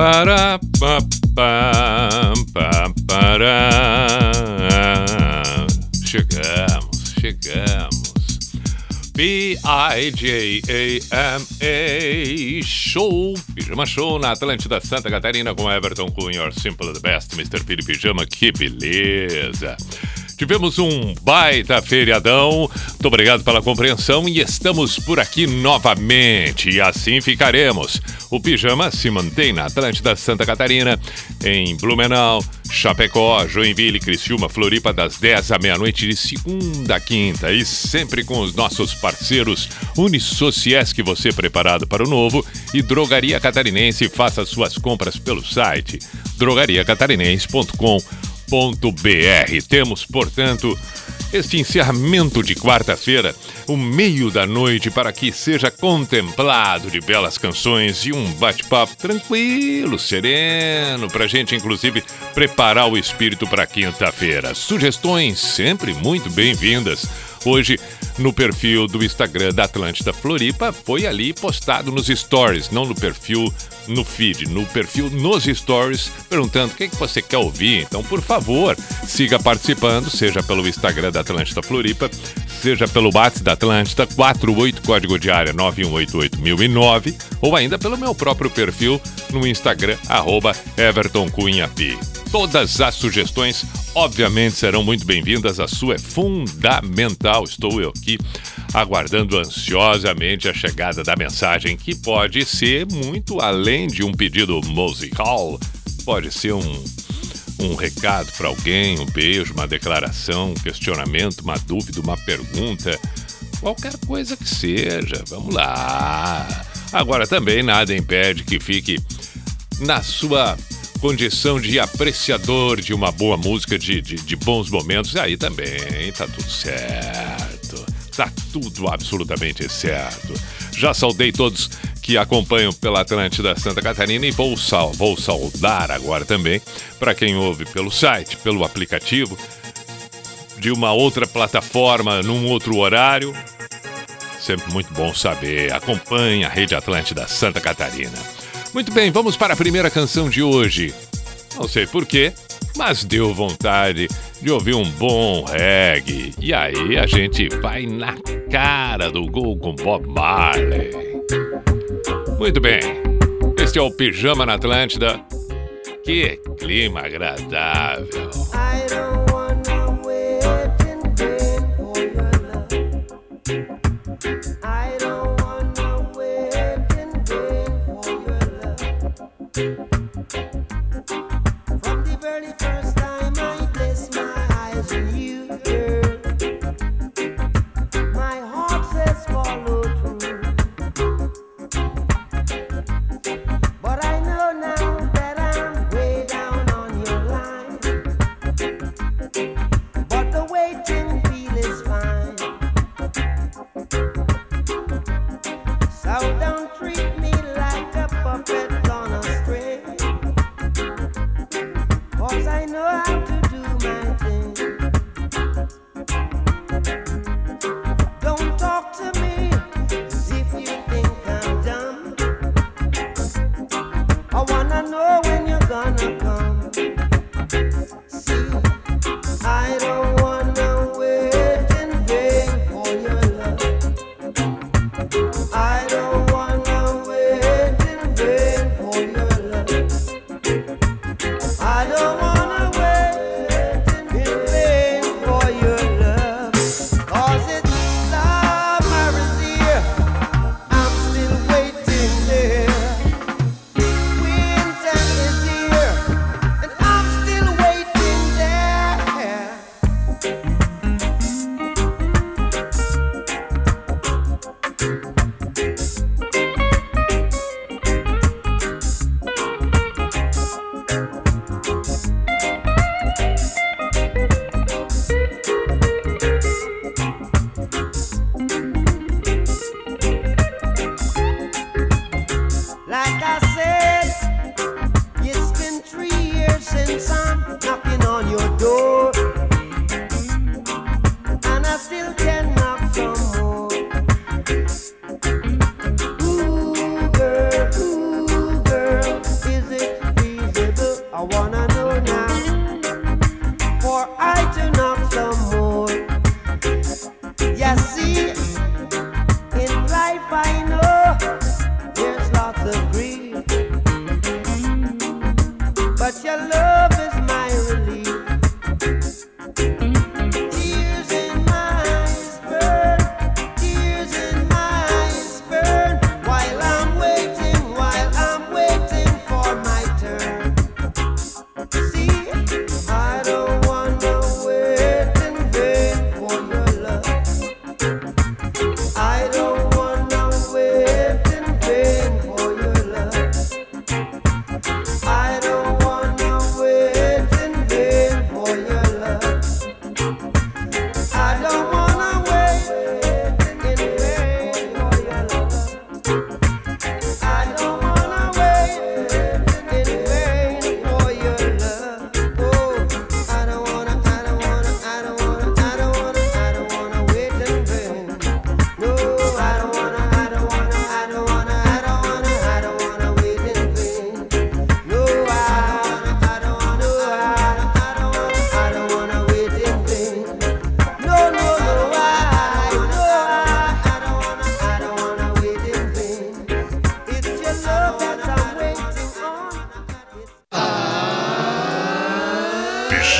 Para pa pa pa para. Chegamos, chegamos. B-I-J-A-M-A Show, Pijama Show na Atlântida Santa Catarina com Everton Cunha, Simple the Best, Mr. Piri Pijama, que beleza! Tivemos um baita feriadão. Muito obrigado pela compreensão e estamos por aqui novamente. E assim ficaremos. O Pijama se mantém na Atlântida Santa Catarina, em Blumenau, Chapecó, Joinville, Criciúma, Floripa, das 10 à meia-noite de segunda a quinta. E sempre com os nossos parceiros Unisociesc, você preparado para o novo, e Drogaria Catarinense. Faça suas compras pelo site drogariacatarinense.com.br www.radiocultura.com.br. Temos, portanto, este encerramento de quarta-feira, o meio da noite, para que seja contemplado de belas canções e um bate-papo tranquilo, sereno, para a gente, inclusive, preparar o espírito para quinta-feira. Sugestões sempre muito bem-vindas. Hoje, no perfil do Instagram da Atlântida Floripa, foi ali postado nos stories, não no perfil no feed, no perfil nos stories, perguntando o que, é que você quer ouvir. Então, por favor, siga participando, seja pelo Instagram da Atlântida Floripa, seja pelo WhatsApp da Atlântida, 48 código de área 9188009, ou ainda pelo meu próprio perfil no Instagram, arroba Everton Cunha P. Todas as sugestões, obviamente, serão muito bem-vindas. A sua é fundamental. Estou eu aqui aguardando ansiosamente a chegada da mensagem, que pode ser muito além de um pedido musical, pode ser um, um recado para alguém, um beijo, uma declaração, um questionamento, uma dúvida, uma pergunta, qualquer coisa que seja. Vamos lá. Agora também nada impede que fique na sua condição de apreciador de uma boa música, de, de, de bons momentos, aí também tá tudo certo. Tá tudo absolutamente certo. Já saudei todos que acompanham pela Atlântida Santa Catarina e vou, sal, vou saudar agora também para quem ouve pelo site, pelo aplicativo, de uma outra plataforma, num outro horário. Sempre muito bom saber. Acompanhe a Rede Atlântida Santa Catarina. Muito bem, vamos para a primeira canção de hoje. Não sei porquê, mas deu vontade de ouvir um bom reggae. E aí a gente vai na cara do gol com Bob Marley. Muito bem, este é o Pijama na Atlântida. Que clima agradável.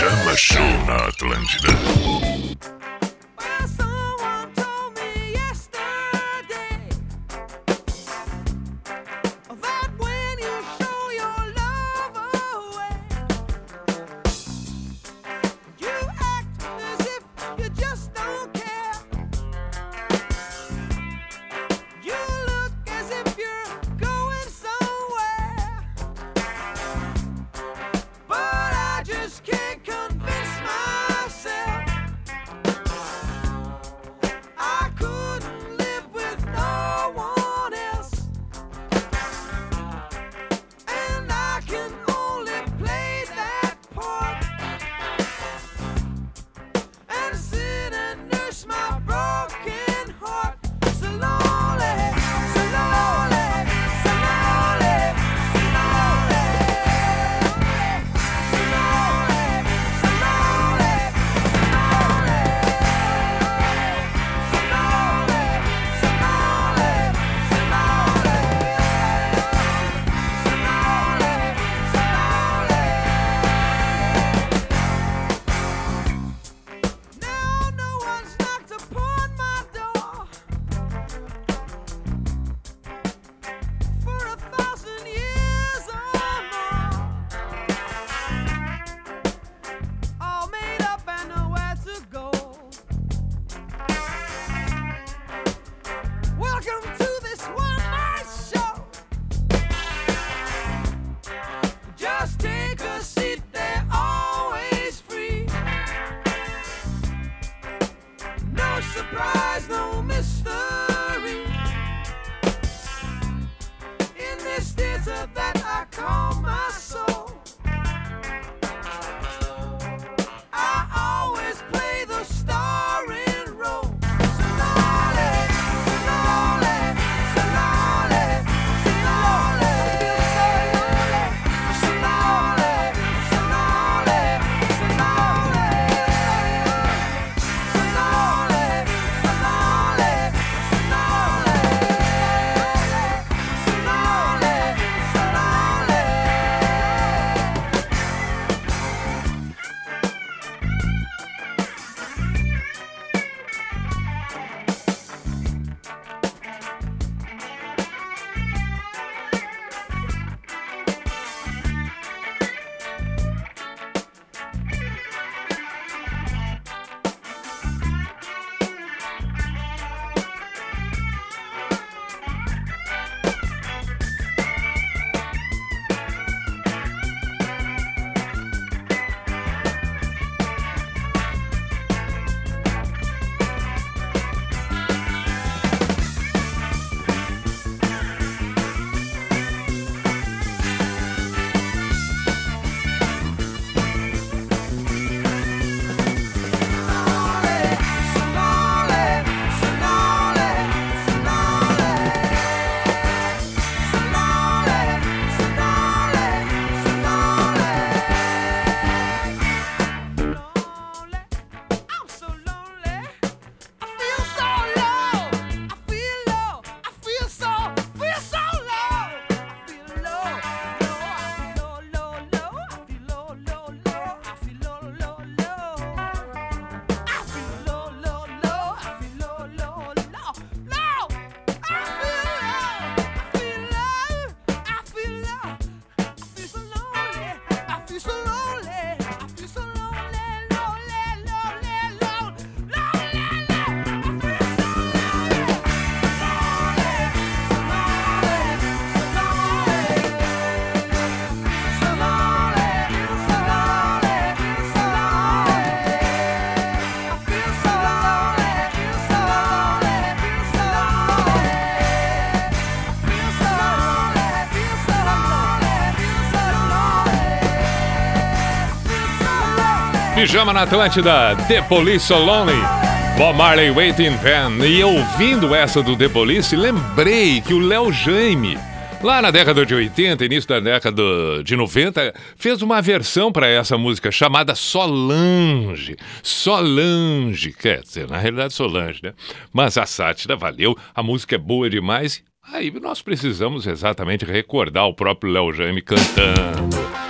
Pijama Show na Atlântida. Pijama na Atlântida, The Police So Lonely. Bob Marley Waiting Pen. E ouvindo essa do The Police, lembrei que o Léo Jaime, lá na década de 80, início da década de 90, fez uma versão para essa música chamada Solange. Solange, quer dizer, na realidade Solange, né? Mas a sátira valeu, a música é boa demais. Aí nós precisamos exatamente recordar o próprio Léo Jaime cantando.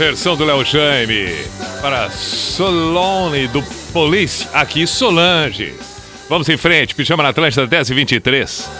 Versão do Léo Jaime. Para Solone do Police, aqui Solange. Vamos em frente, Pijama na Atlântida 10 e 23.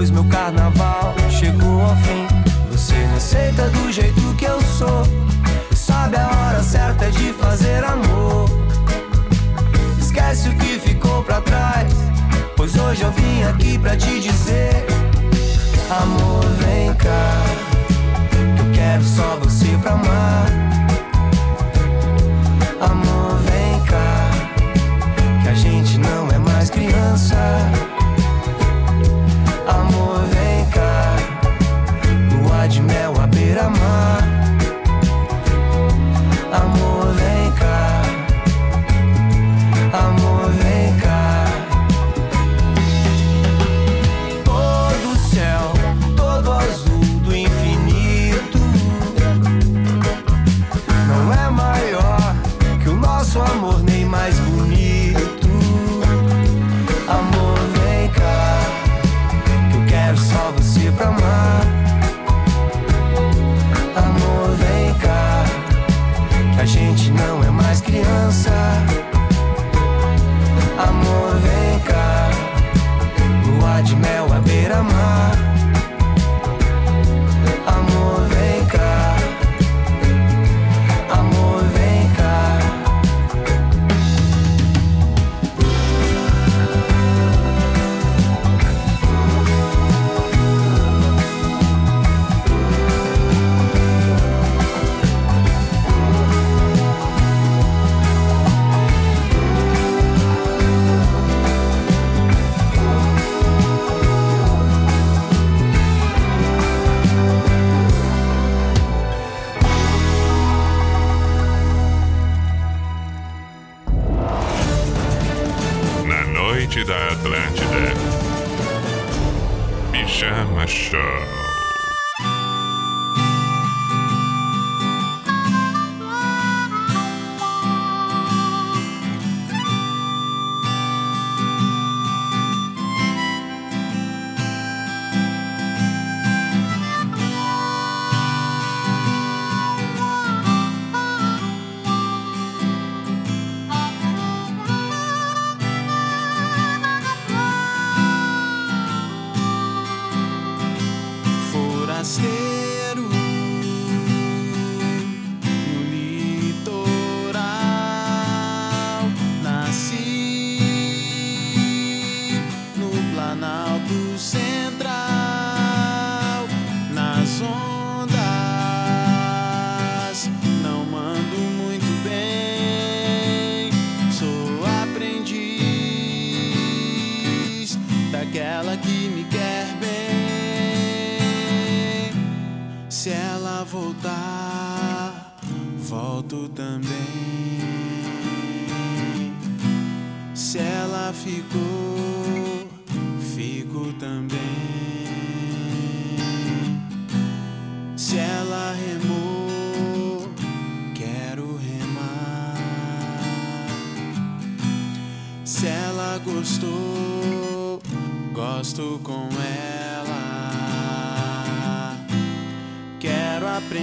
pois meu carnaval chegou ao fim. Você me aceita do jeito que eu sou. Sabe a hora certa é de fazer amor. Esquece o que ficou pra trás. Pois hoje eu vim aqui pra te dizer: Amor, vem cá. Eu quero só você pra amar.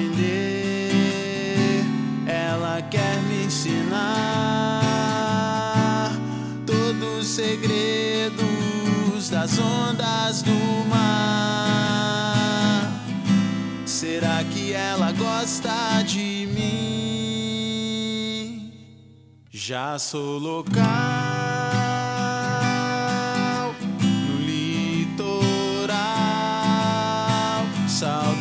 aprender, ela quer me ensinar todos os segredos das ondas do mar. Será que ela gosta de mim? Já sou local. no litoral, south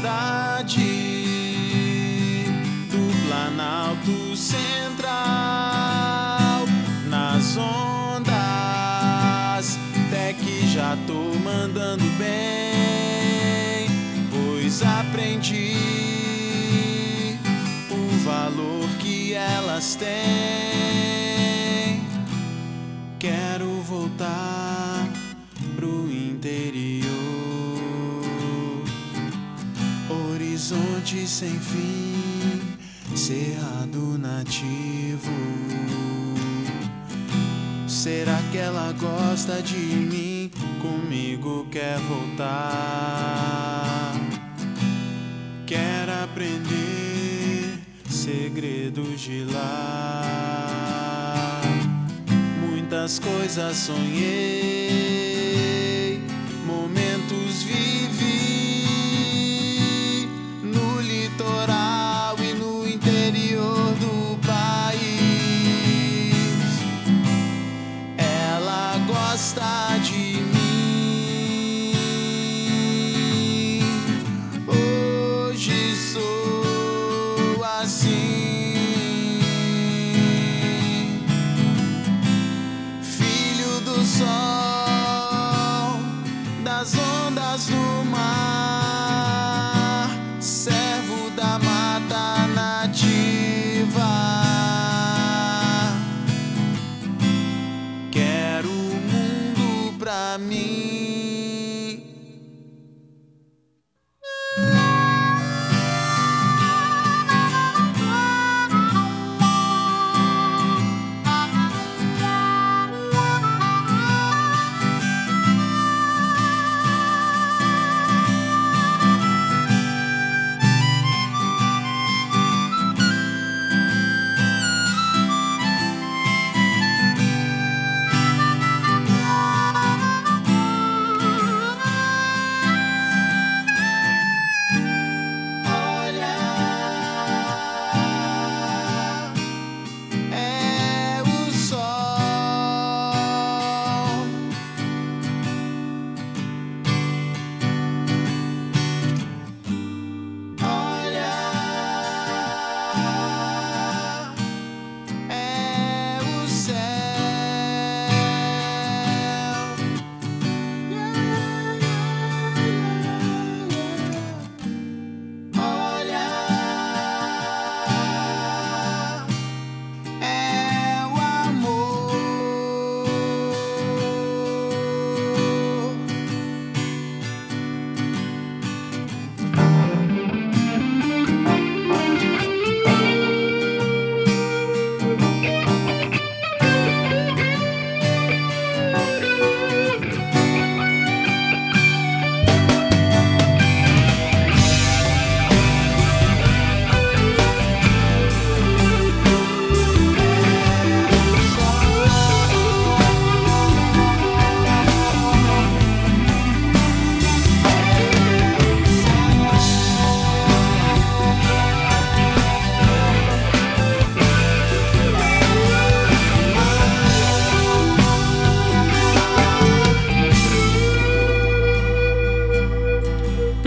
aprendi o valor que elas têm. Quero voltar pro interior, horizonte sem fim, cerrado nativo. Será que ela gosta de mim? Comigo quer voltar. Aprender segredos de lá. Muitas coisas sonhei,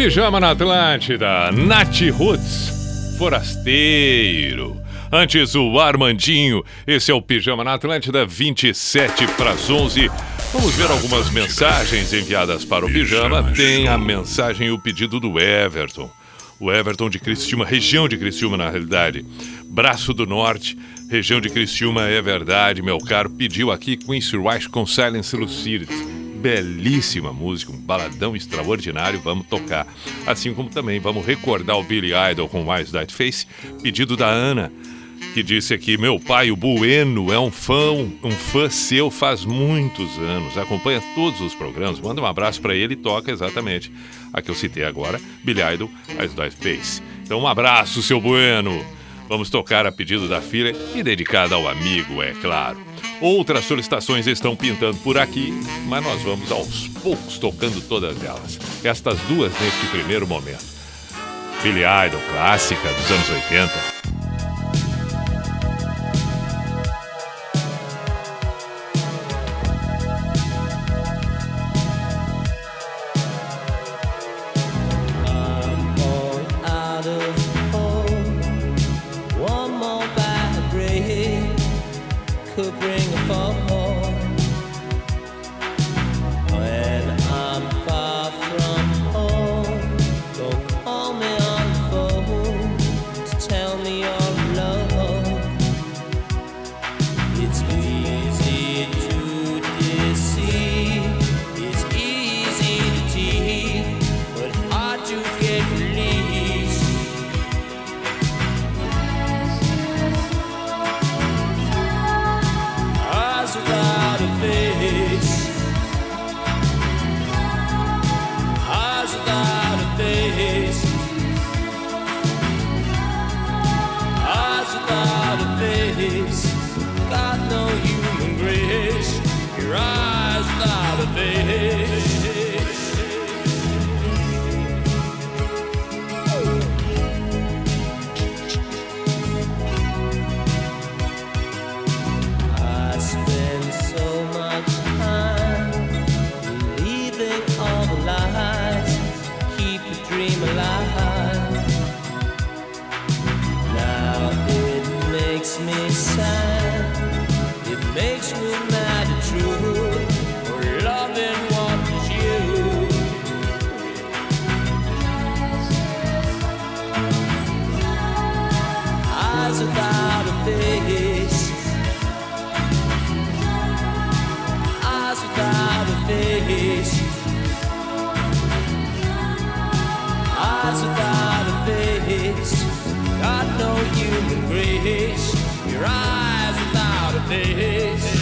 Pijama na Atlântida, Nath Roots, Forasteiro. Antes o Armandinho, esse é o Pijama na Atlântida, 27 para as 11. Vamos ver algumas mensagens enviadas para o Pijama. Tem a mensagem e o pedido do Everton. O Everton de Criciúma, região de Criciúma na realidade. Braço do Norte, região de Criciúma, é verdade, meu caro. Pediu aqui Quincy Rice com Silence Lucidity belíssima música, um baladão extraordinário, vamos tocar. Assim como também vamos recordar o Billy Idol com Mais That Face, pedido da Ana, que disse aqui: Meu pai, o Bueno, é um fã, um fã seu faz muitos anos, acompanha todos os programas. Manda um abraço para ele e toca exatamente a que eu citei agora, Billy Idol, Mais That Face. Então, um abraço, seu Bueno. Vamos tocar a pedido da filha e dedicada ao amigo, é claro. Outras solicitações estão pintando por aqui, mas nós vamos aos poucos tocando todas elas. Estas duas neste primeiro momento. Billy Idol, clássica dos anos 80. face. Eyes without a face. Got no human grace. Your eyes without a face.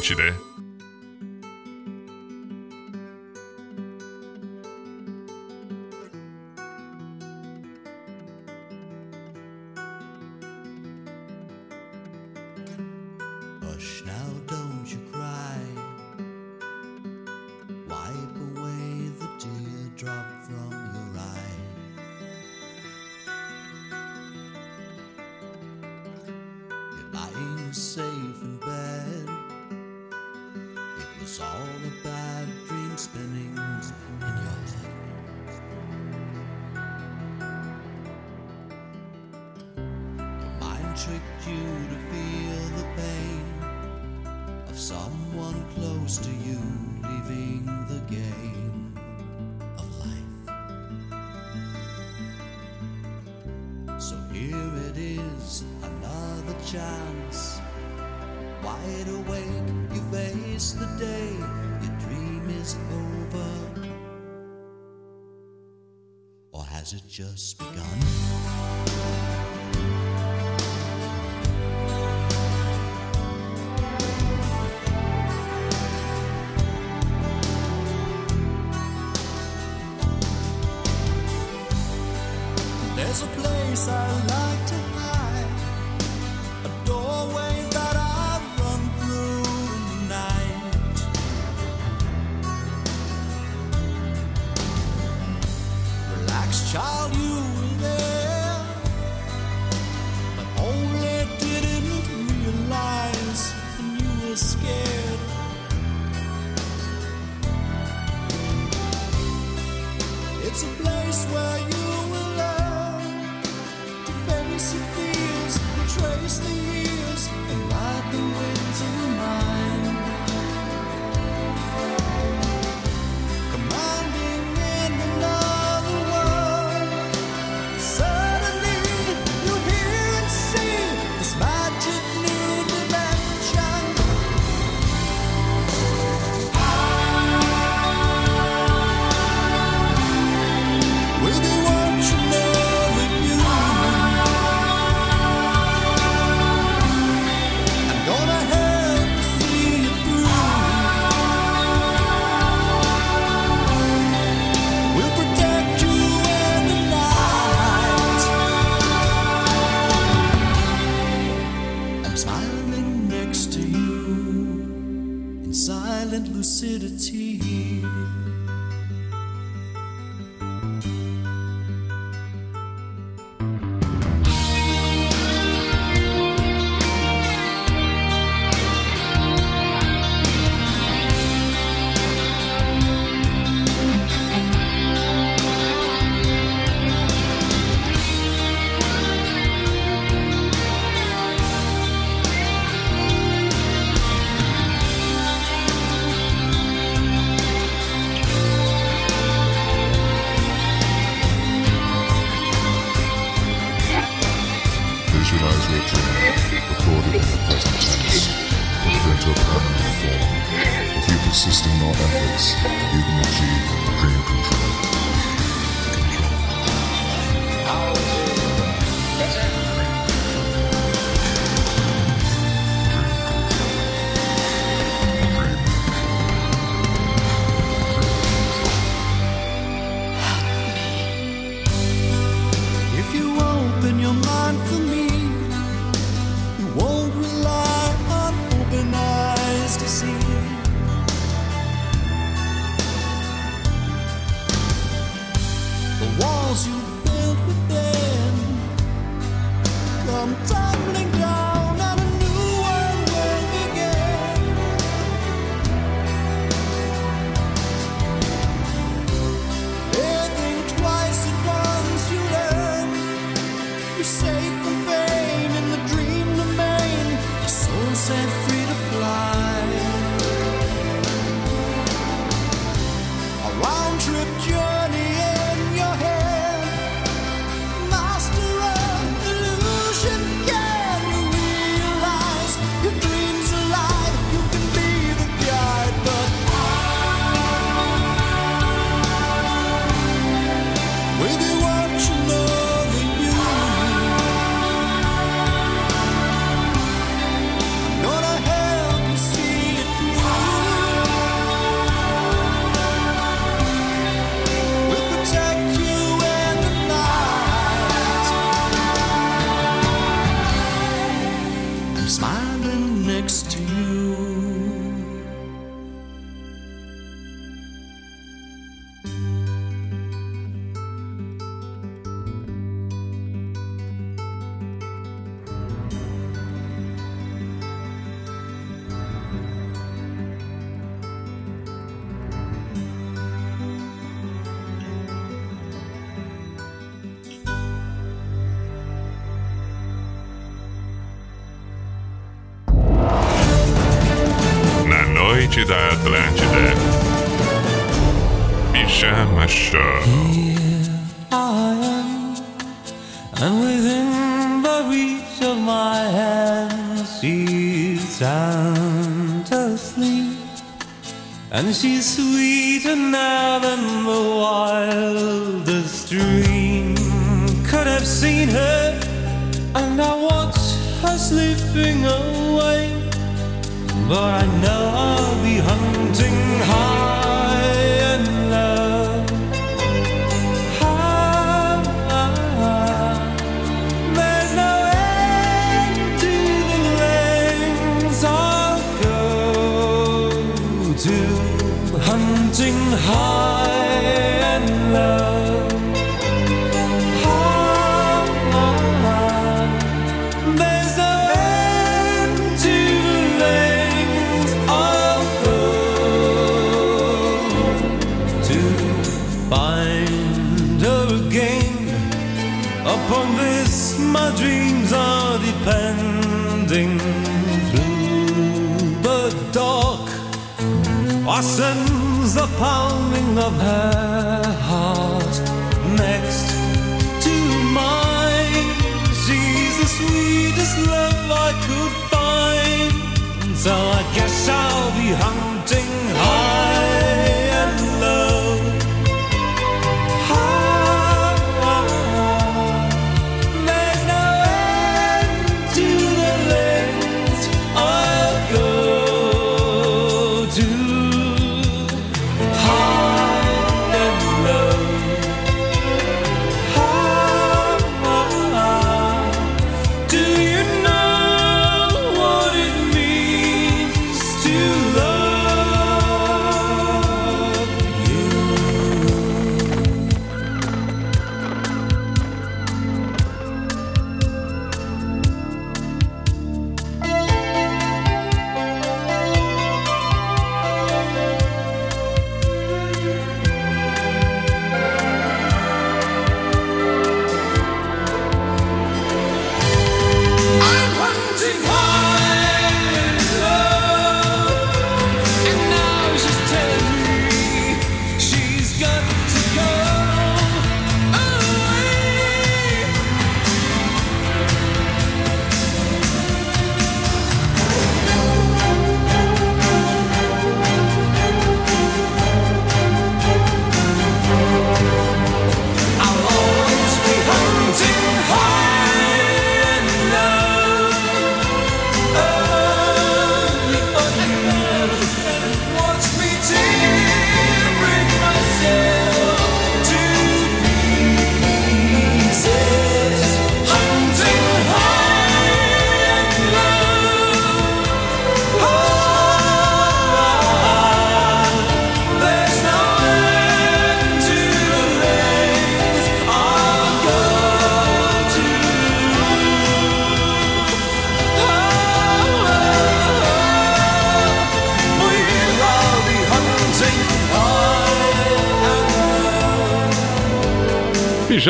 是的。There's a place I like to hide.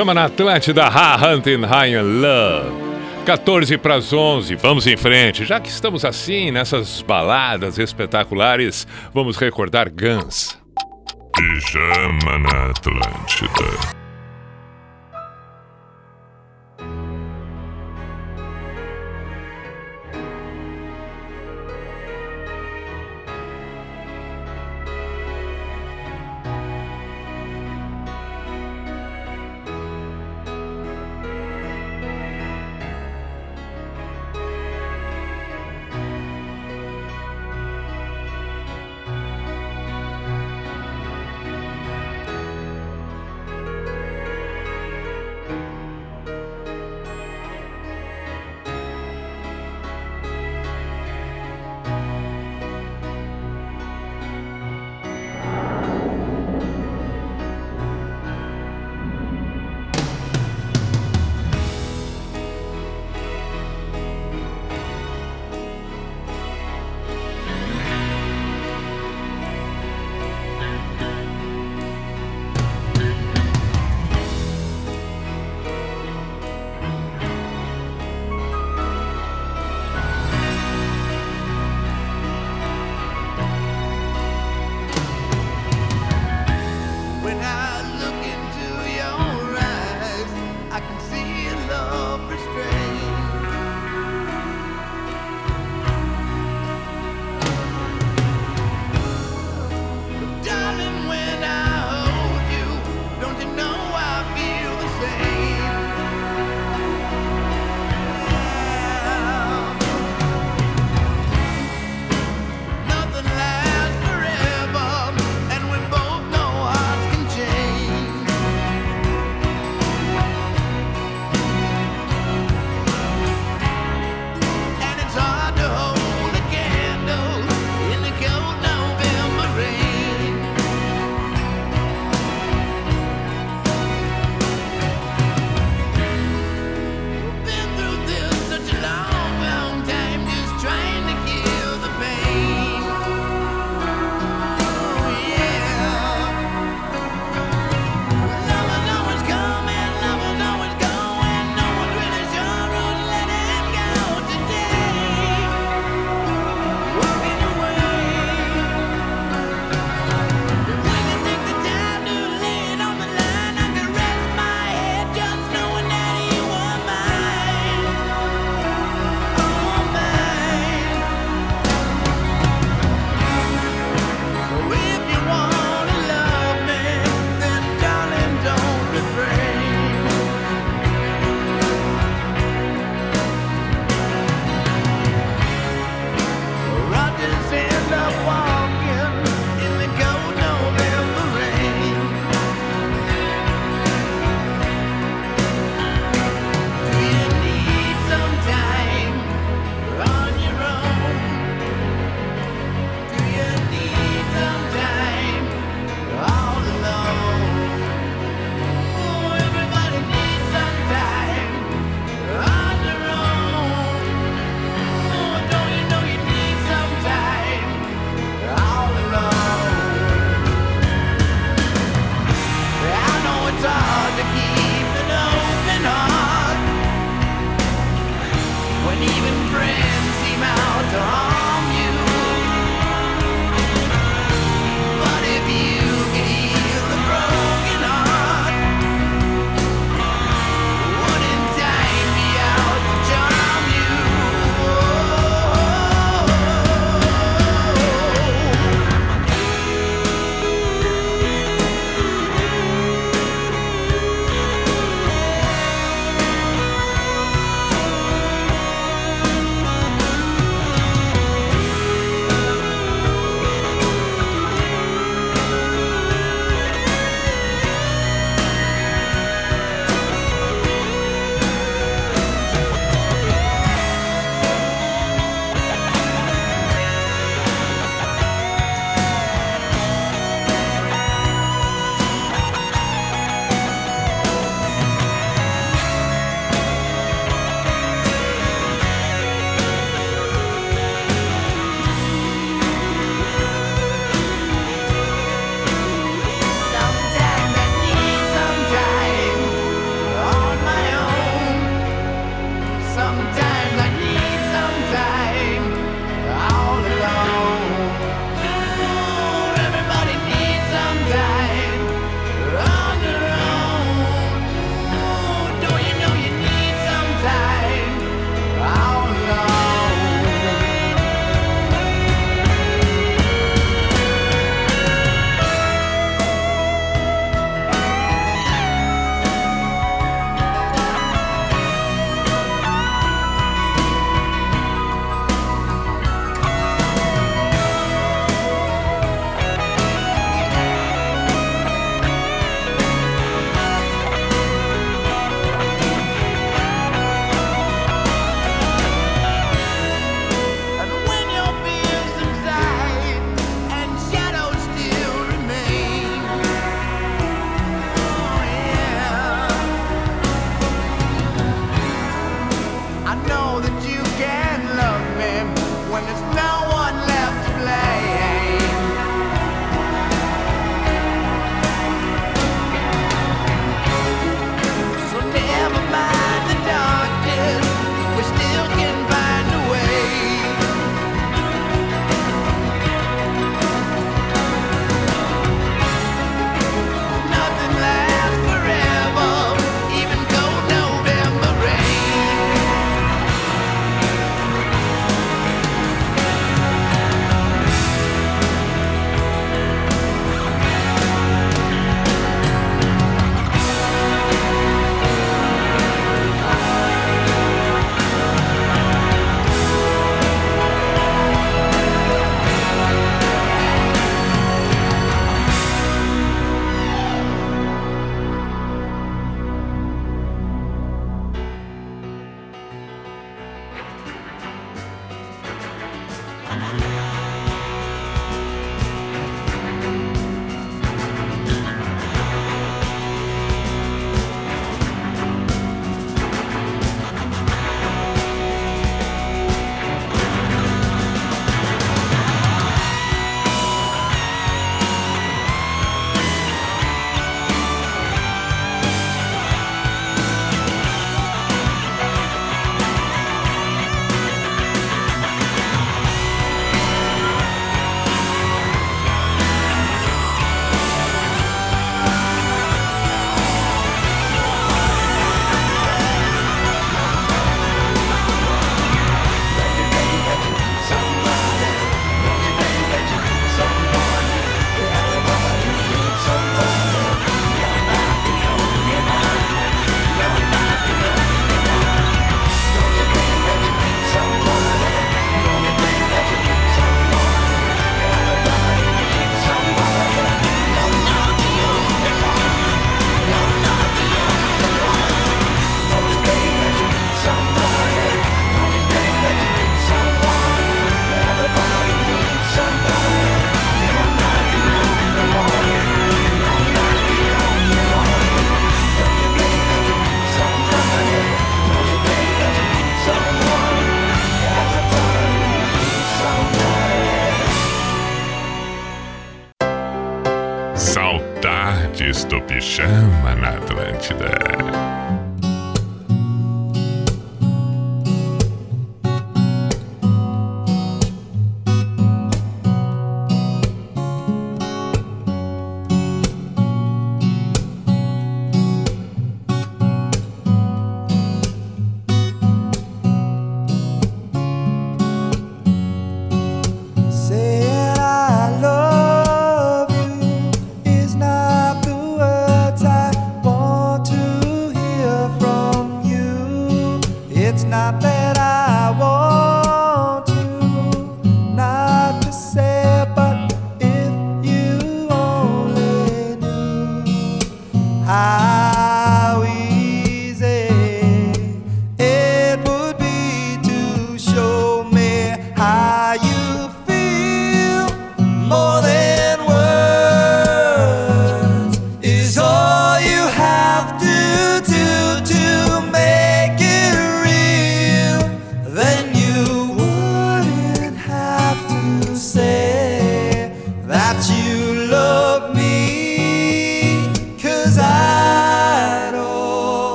Pijama na Atlântida, Ha Hunting High Love. 14 para as 11, vamos em frente. Já que estamos assim, nessas baladas espetaculares, vamos recordar Guns. Pijama na Atlântida.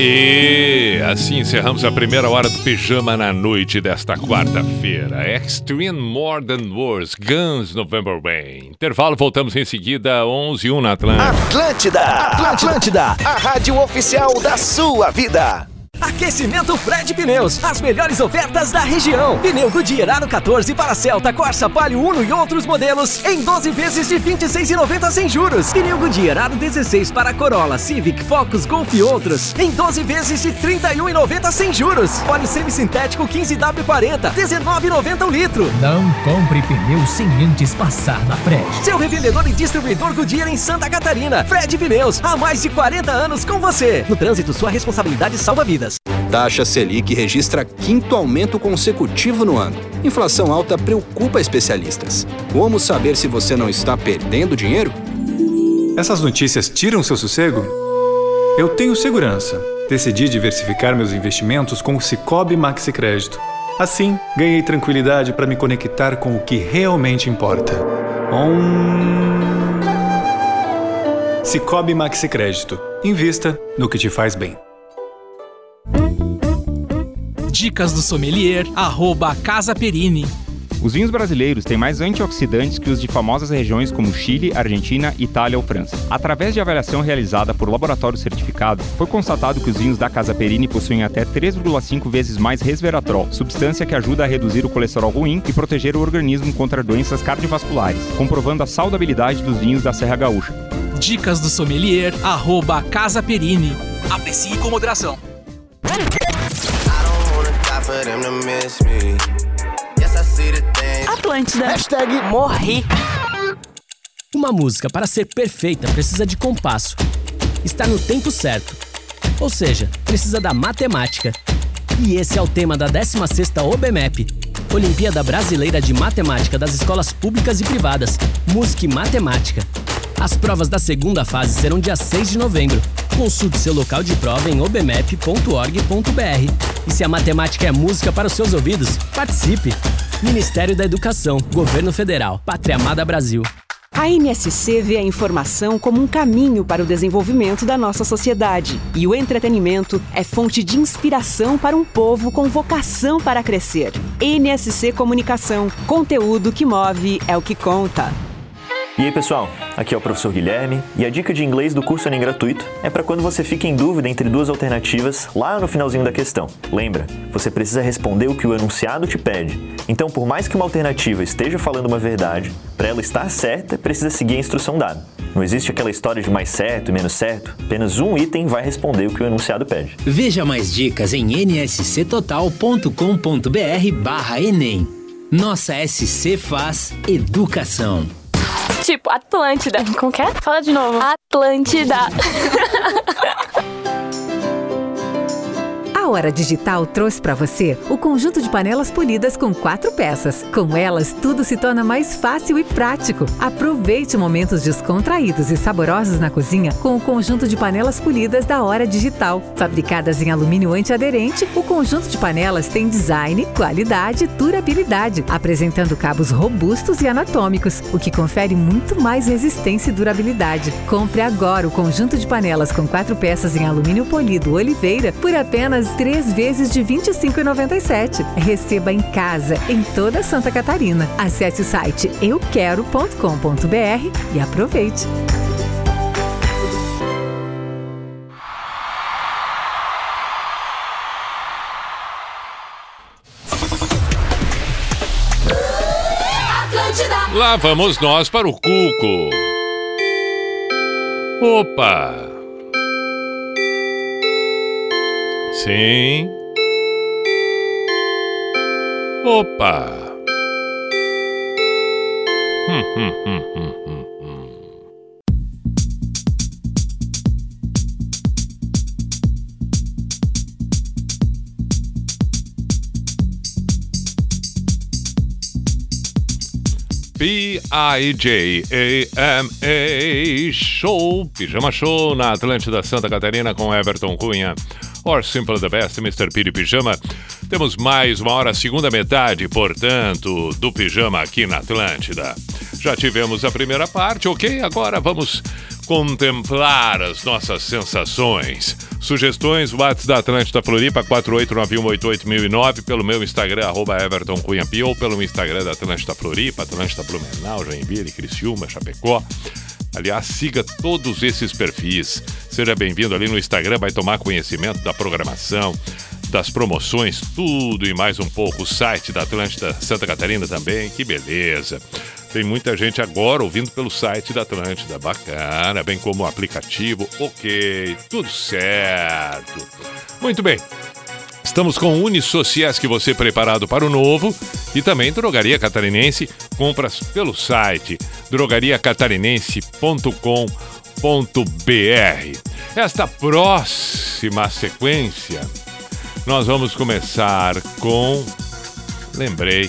Aí, assim encerramos a primeira hora do Pijama na noite desta quarta-feira. Extreme More Than Words, Guns November Rain. Intervalo, voltamos em seguida, 11 e 1 na Atlântida. Atlântida, Atlântida, a rádio oficial da sua vida. Aquecimento Fred Pneus, as melhores ofertas da região. Pneu Goodyear Aro 14 para Celta, Corsa, Palio Uno e outros modelos em 12 vezes de 26,90 sem juros. Pneu Goodyear Aro 16 para Corolla, Civic, Focus, Golf e outros em 12 vezes de 31,90 sem juros. Óleo semissintético 15W40, 19,90 o litro. Não compre pneu sem antes passar na Fred. Seu revendedor e distribuidor Goodyear em Santa Catarina. Fred Pneus, há mais de 40 anos com você. No trânsito, sua responsabilidade salva vidas. Taxa Selic registra quinto aumento consecutivo no ano. Inflação alta preocupa especialistas. Como saber se você não está perdendo dinheiro? Essas notícias tiram seu sossego? Eu tenho segurança. Decidi diversificar meus investimentos com o Cicobi Maxi Crédito. Assim, ganhei tranquilidade para me conectar com o que realmente importa. Um... Cicobi Maxi Crédito. Invista no que te faz bem. Dicas do sommelier, arroba Casa Perini. Os vinhos brasileiros têm mais antioxidantes que os de famosas regiões como Chile, Argentina, Itália ou França. Através de avaliação realizada por laboratório certificado, foi constatado que os vinhos da Casa Perini possuem até 3,5 vezes mais resveratrol, substância que ajuda a reduzir o colesterol ruim e proteger o organismo contra doenças cardiovasculares, comprovando a saudabilidade dos vinhos da Serra Gaúcha. Dicas do sommelier, arroba Casa Perini. Aprecie com moderação. Atlântida. Hashtag morri. Uma música, para ser perfeita, precisa de compasso. Está no tempo certo. Ou seja, precisa da matemática. E esse é o tema da 16ª OBMEP, Olimpíada Brasileira de Matemática das Escolas Públicas e Privadas, Música e Matemática. As provas da segunda fase serão dia 6 de novembro. Consulte seu local de prova em obmep.org.br. E se a matemática é música para os seus ouvidos, participe! Ministério da Educação, Governo Federal, Pátria Amada Brasil. A NSC vê a informação como um caminho para o desenvolvimento da nossa sociedade. E o entretenimento é fonte de inspiração para um povo com vocação para crescer. NSC Comunicação. Conteúdo que move é o que conta. E aí pessoal, aqui é o professor Guilherme e a dica de inglês do curso Enem gratuito é para quando você fica em dúvida entre duas alternativas lá no finalzinho da questão. Lembra, você precisa responder o que o enunciado te pede. Então, por mais que uma alternativa esteja falando uma verdade, para ela estar certa, precisa seguir a instrução dada. Não existe aquela história de mais certo e menos certo, apenas um item vai responder o que o enunciado pede. Veja mais dicas em nsctotal.com.br barra Enem. Nossa SC faz educação. Tipo, Atlântida. Como que é? Fala de novo. Atlântida. Hora Digital trouxe para você o conjunto de panelas polidas com quatro peças. Com elas, tudo se torna mais fácil e prático. Aproveite momentos descontraídos e saborosos na cozinha com o conjunto de panelas polidas da Hora Digital. Fabricadas em alumínio antiaderente, o conjunto de panelas tem design, qualidade e durabilidade, apresentando cabos robustos e anatômicos, o que confere muito mais resistência e durabilidade. Compre agora o conjunto de panelas com quatro peças em alumínio polido Oliveira por apenas três vezes de R$ 25,97. Receba em casa, em toda Santa Catarina. Acesse o site euquero.com.br e aproveite. Lá vamos nós para o Cuco. Opa! Sim. Opa! Hum, hum, hum, hum, hum, hum. P-I-J-A-M-A Show, Pijama Show na Atlântida Santa Catarina com Everton Cunha. Or Simple the Best, Mr. Piri Pijama. Temos mais uma hora, segunda metade, portanto, do pijama aqui na Atlântida. Já tivemos a primeira parte, ok? Agora vamos contemplar as nossas sensações. Sugestões, WhatsApp da Atlântida Floripa, 489188009, pelo meu Instagram, arroba Everton Cunha Pio, ou pelo Instagram da Atlântida Floripa, Atlântida Blumenau, Joinville, Criciúma, Chapecó. Aliás, siga todos esses perfis. Seja bem-vindo ali no Instagram, vai tomar conhecimento da programação, das promoções, tudo e mais um pouco. O site da Atlântida Santa Catarina também, que beleza. Tem muita gente agora ouvindo pelo site da Atlântida, bacana, bem como o aplicativo, ok, tudo certo. Muito bem. Estamos com o Unisociesc você preparado para o novo e também Drogaria Catarinense, compras pelo site drogariacatarinense.com.br. Esta próxima sequência, nós vamos começar com. Lembrei,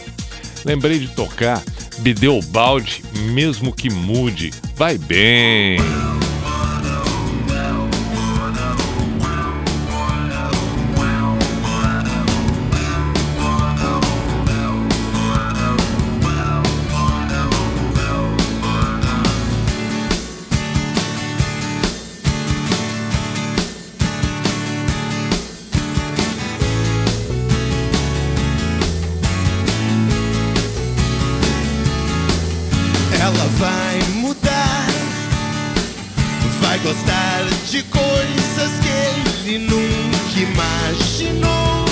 lembrei de tocar Bideu Balde, mesmo que mude. Vai bem! Vai mudar, vai gostar de coisas que ele nunca imaginou.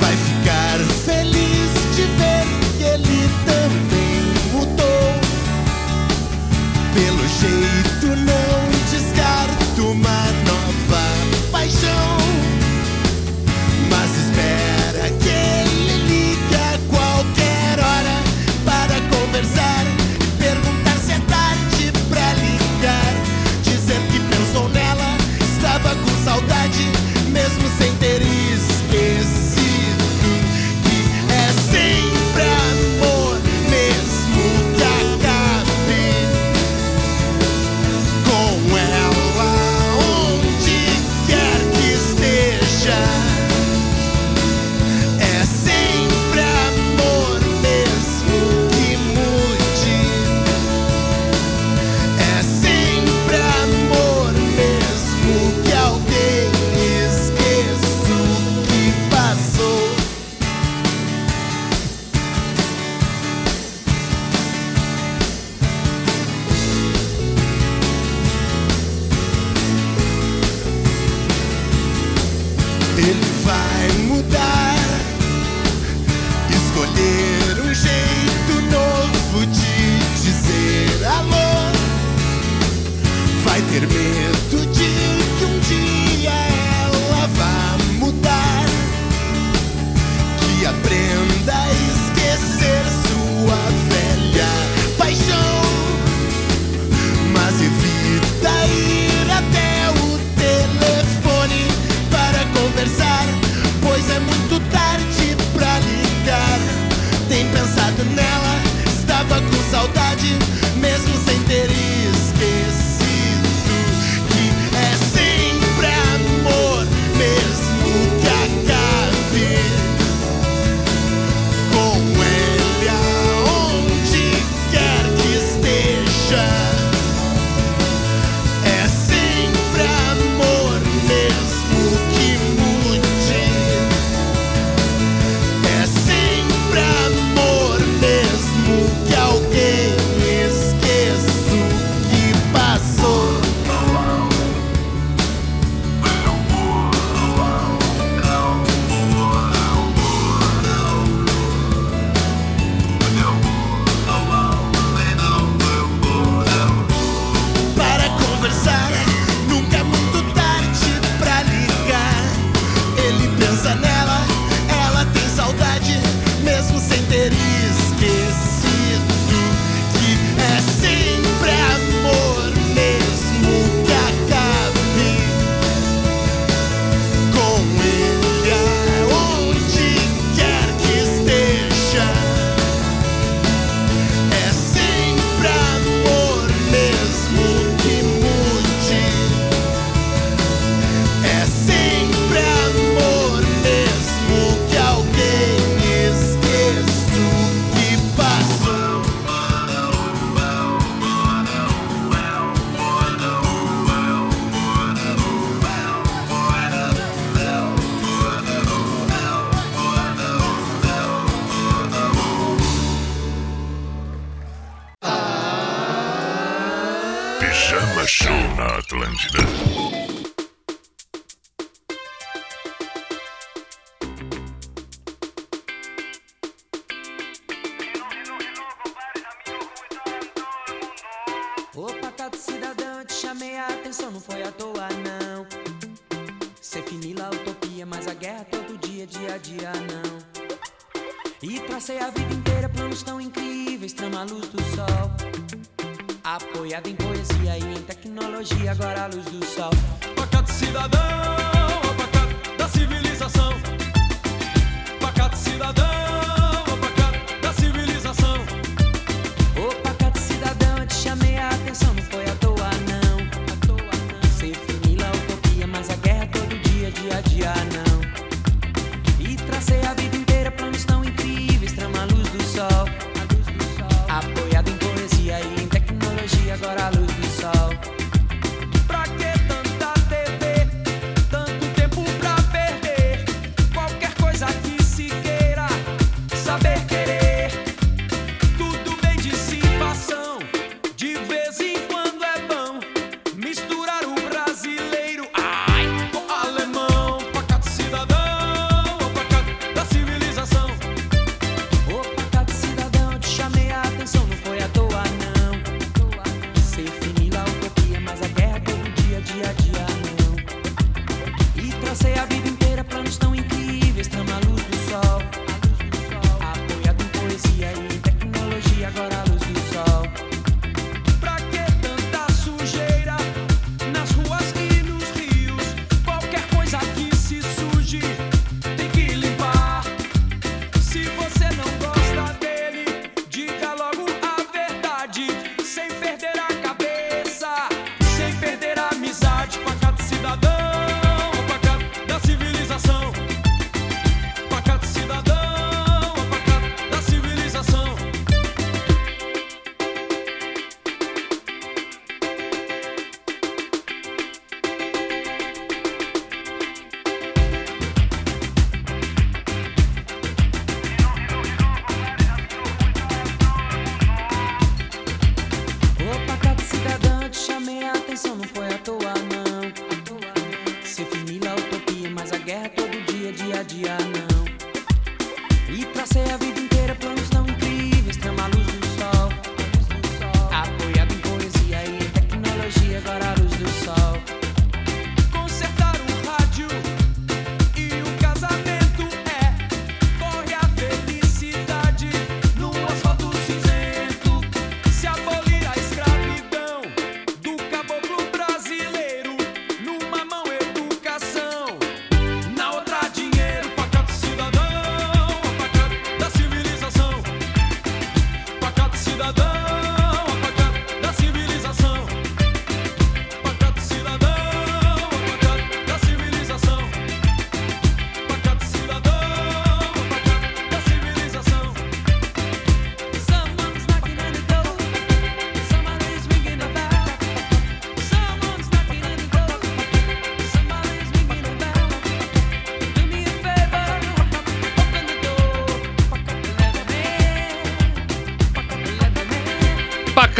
Vai ficar feliz de ver que ele também mudou. Pelo jeito, não descarto uma nova paixão.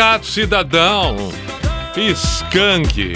Sindicato Cidadão, Skank.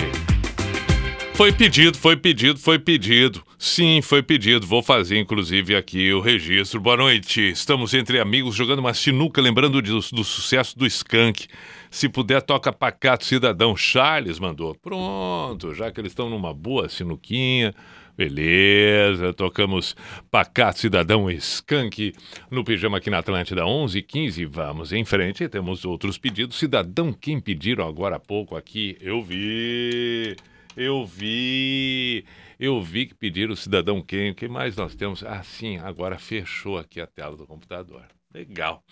Foi pedido, foi pedido, foi pedido. Sim, foi pedido. Vou fazer, inclusive, aqui o registro. Boa noite. Estamos entre amigos jogando uma sinuca, lembrando do, do sucesso do Skank. Se puder, toca Pacato Cidadão. Charles mandou. Pronto, já que eles estão numa boa sinuquinha. Beleza, tocamos Pacato Cidadão Skank no Pijama aqui na Atlântida 11 15 Vamos em frente, temos outros pedidos. Cidadão, quem pediram agora há pouco aqui? Eu vi, eu vi, eu vi que pediram Cidadão quem? O que mais nós temos? Ah, sim, agora fechou aqui a tela do computador. Legal.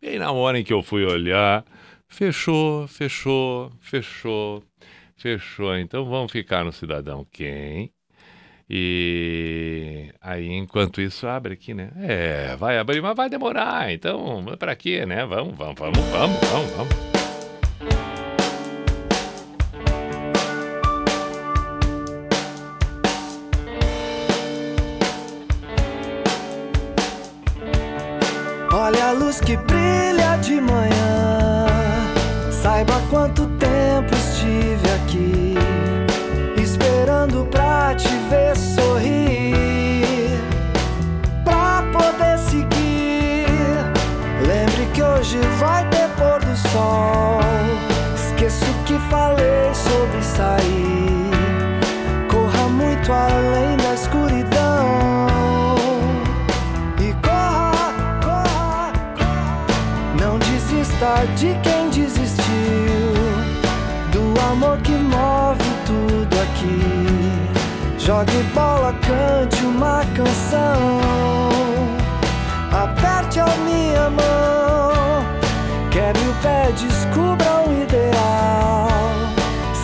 Bem na hora em que eu fui olhar, fechou, fechou, fechou, fechou. Então vamos ficar no Cidadão quem? E aí, enquanto isso, abre aqui, né? É, vai abrir, mas vai demorar. Então, para quê, né? Vamos, vamos, vamos, vamos, vamos, vamos. Olha a luz que brilha de manhã. Saiba quanto tempo estive aqui esperando pra ver sorrir, pra poder seguir. Lembre que hoje vai ter pôr do sol. Esqueço que falei sobre sair. Corra muito além da escuridão. E corra, corra, não desista de quem Jogue bola, cante uma canção. Aperte a minha mão. Quebre o pé, descubra o ideal.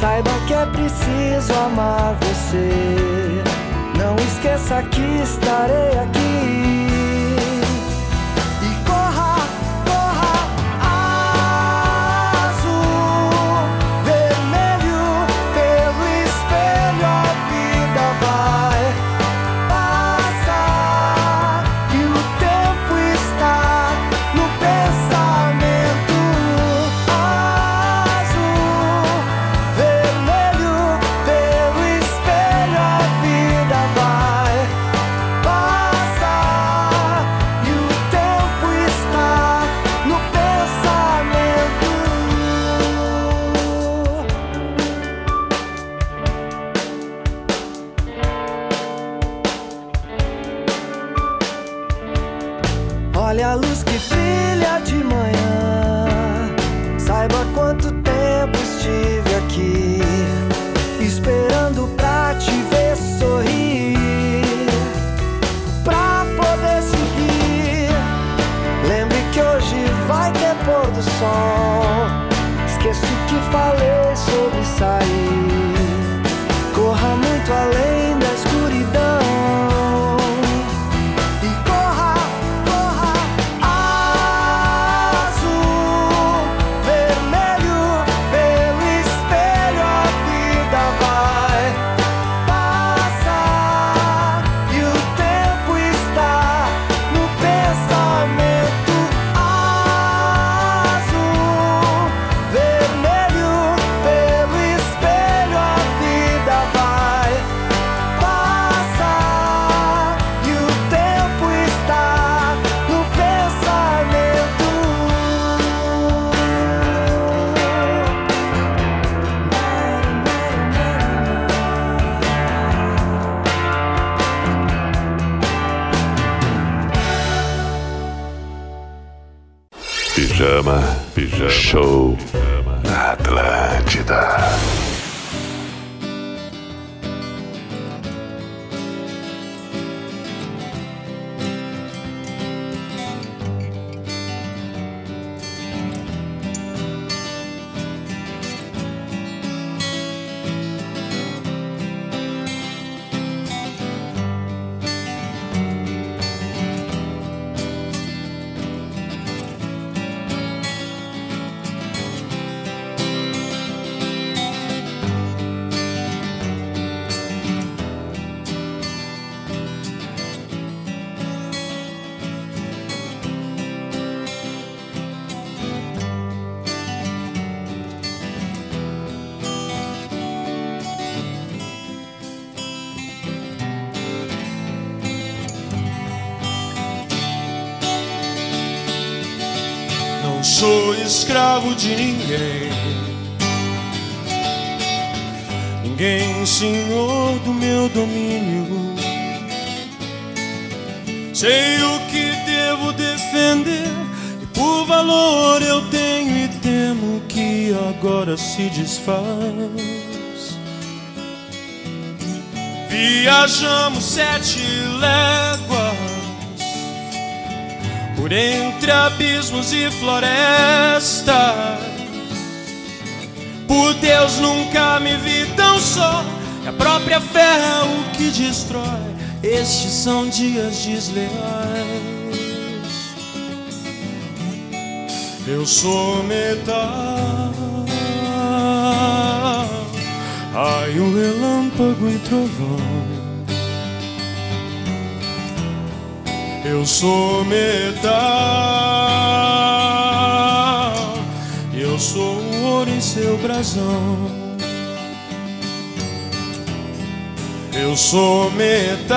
Saiba que é preciso amar você. Não esqueça que estarei aqui. Vai ter pôr do sol. Esqueço que falei sobre sair. Corra muito além show sete léguas por entre abismos e florestas. Por Deus nunca me vi tão só. E a própria fé é o que destrói. Estes são dias desleais. Eu sou metal. Raio, relâmpago e trovão. Eu sou metal, eu sou o ouro em seu brasão. Eu sou metal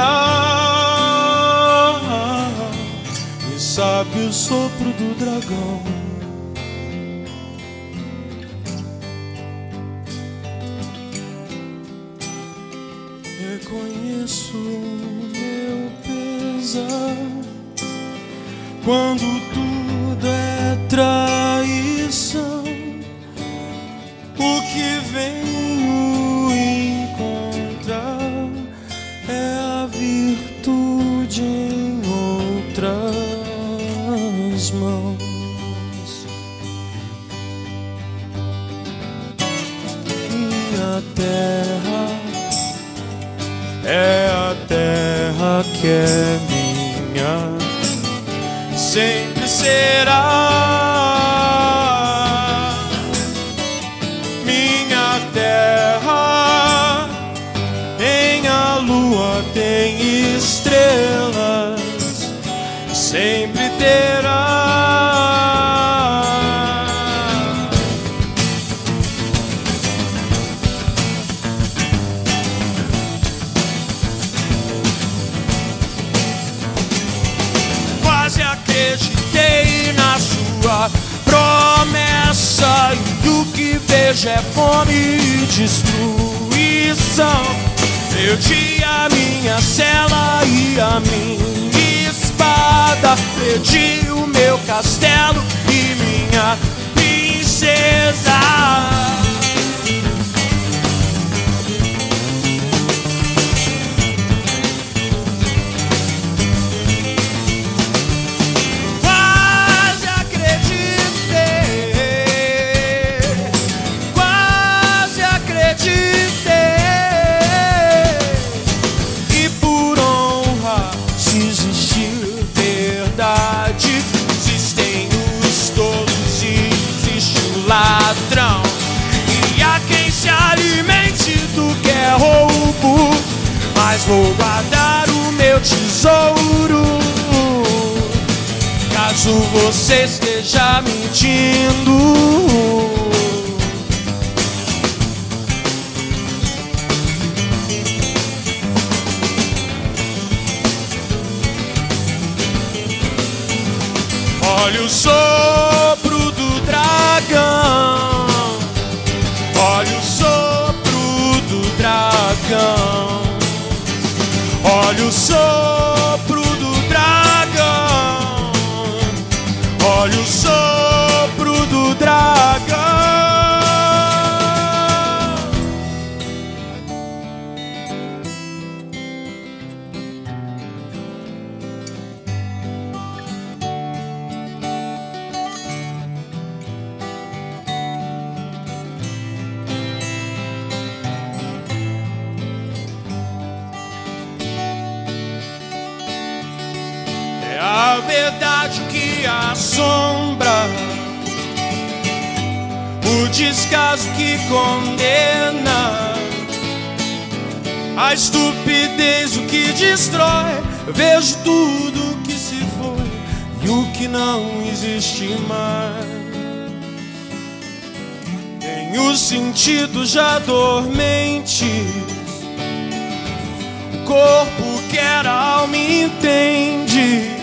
e sabe o sopro do dragão. Quando tudo é traição. O que venho encontrar é a virtude em outras mãos. Minha terra é a terra que é será vejo é fome e destruição. Perdi a minha cela e a minha espada, perdi o meu castelo e minha princesa. Mas vou guardar o meu tesouro. Caso você esteja mentindo. Olha o sopro do dragão. Olha o sopro do dragão. Sopro do dragão. Olha o sopro do dragão. O descaso que condena, a estupidez o que destrói. Vejo tudo que se foi e o que não existe mais. Tenho sentidos já dormentes, o corpo quer, a alma entende.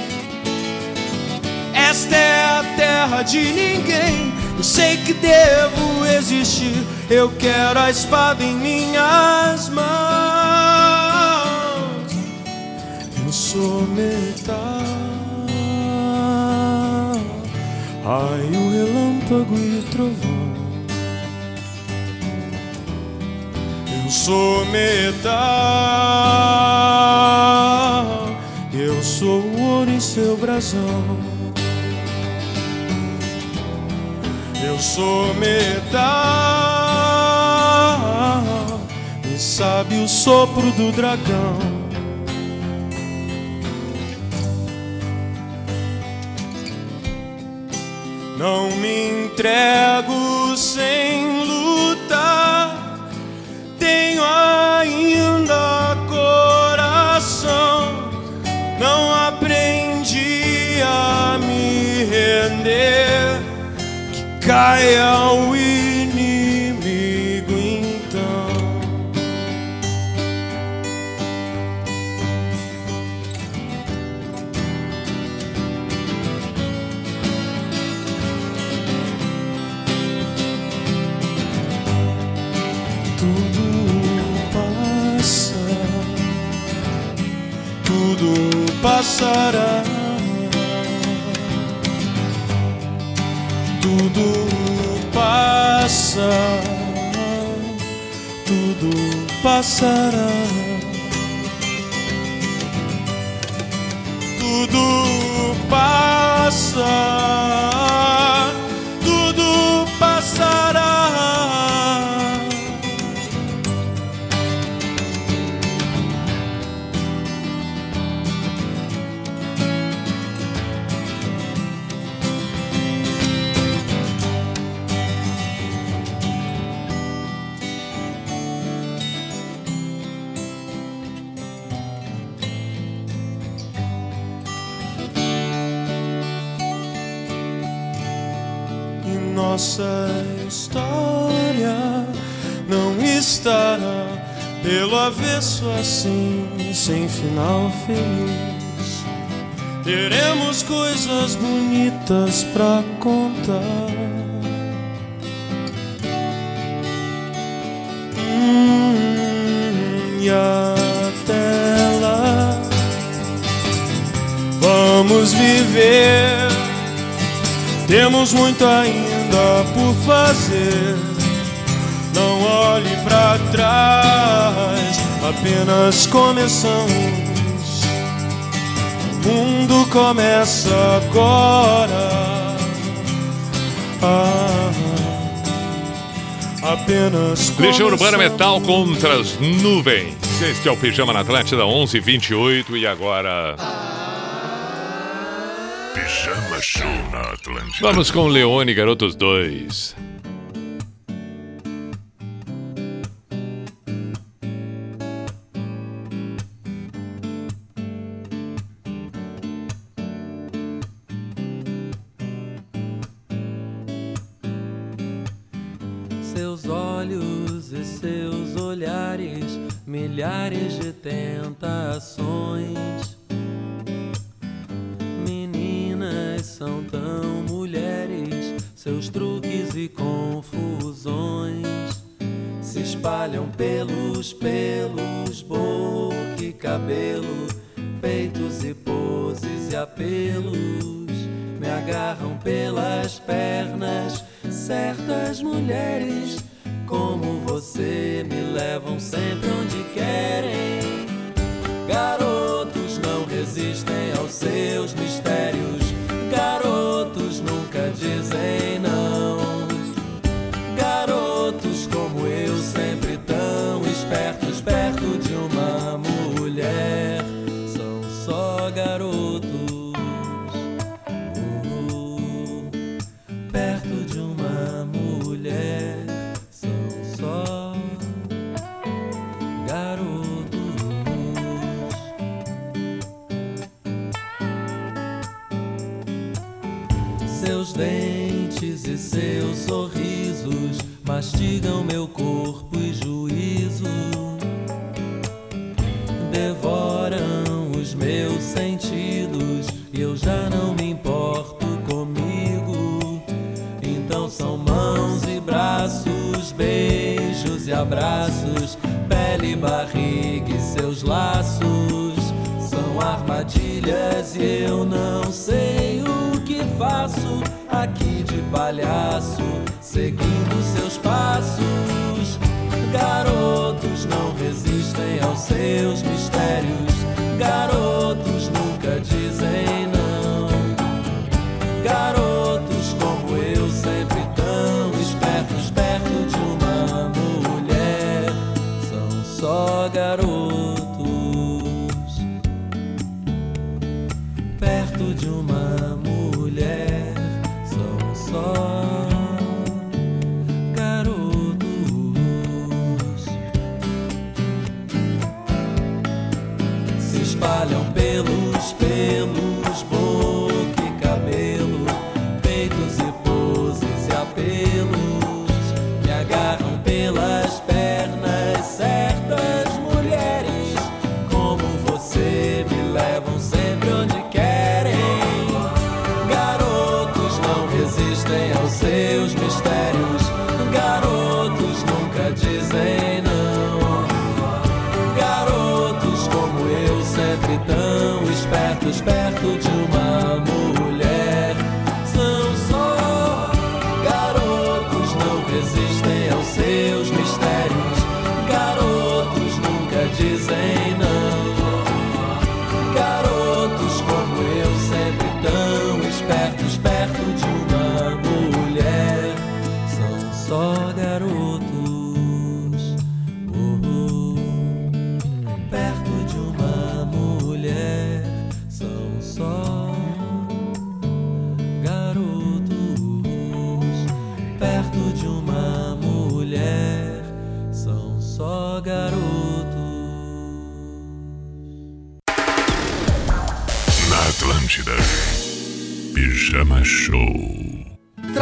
Esta é a terra de ninguém. Eu sei que devo existir. Eu quero a espada em minhas mãos. Eu sou metal. Raio, relâmpago e trovão. Eu sou metal. Eu sou o ouro em seu brasão. Sou metal e sabe o sopro do dragão. Não me entrego sem Dai ao inimigo então tudo passa, tudo passará. Tudo passará. Tudo passa, nossa história não estará pelo avesso assim, sem final feliz. Teremos coisas bonitas pra contar. Hum, e até lá, vamos viver. Temos muito ainda por fazer. Não olhe pra trás, apenas começamos. O mundo começa agora. Ah, apenas Legião Urbana. Metal contra as nuvens. Este é o Pijama na Atlântida 1128 e agora... Show na Atlântida. Vamos com Leone Garotos 2. São tão mulheres, seus truques e confusões se espalham pelos pelos, boca e cabelo, peitos e poses e apelos. Me agarram pelas pernas, certas mulheres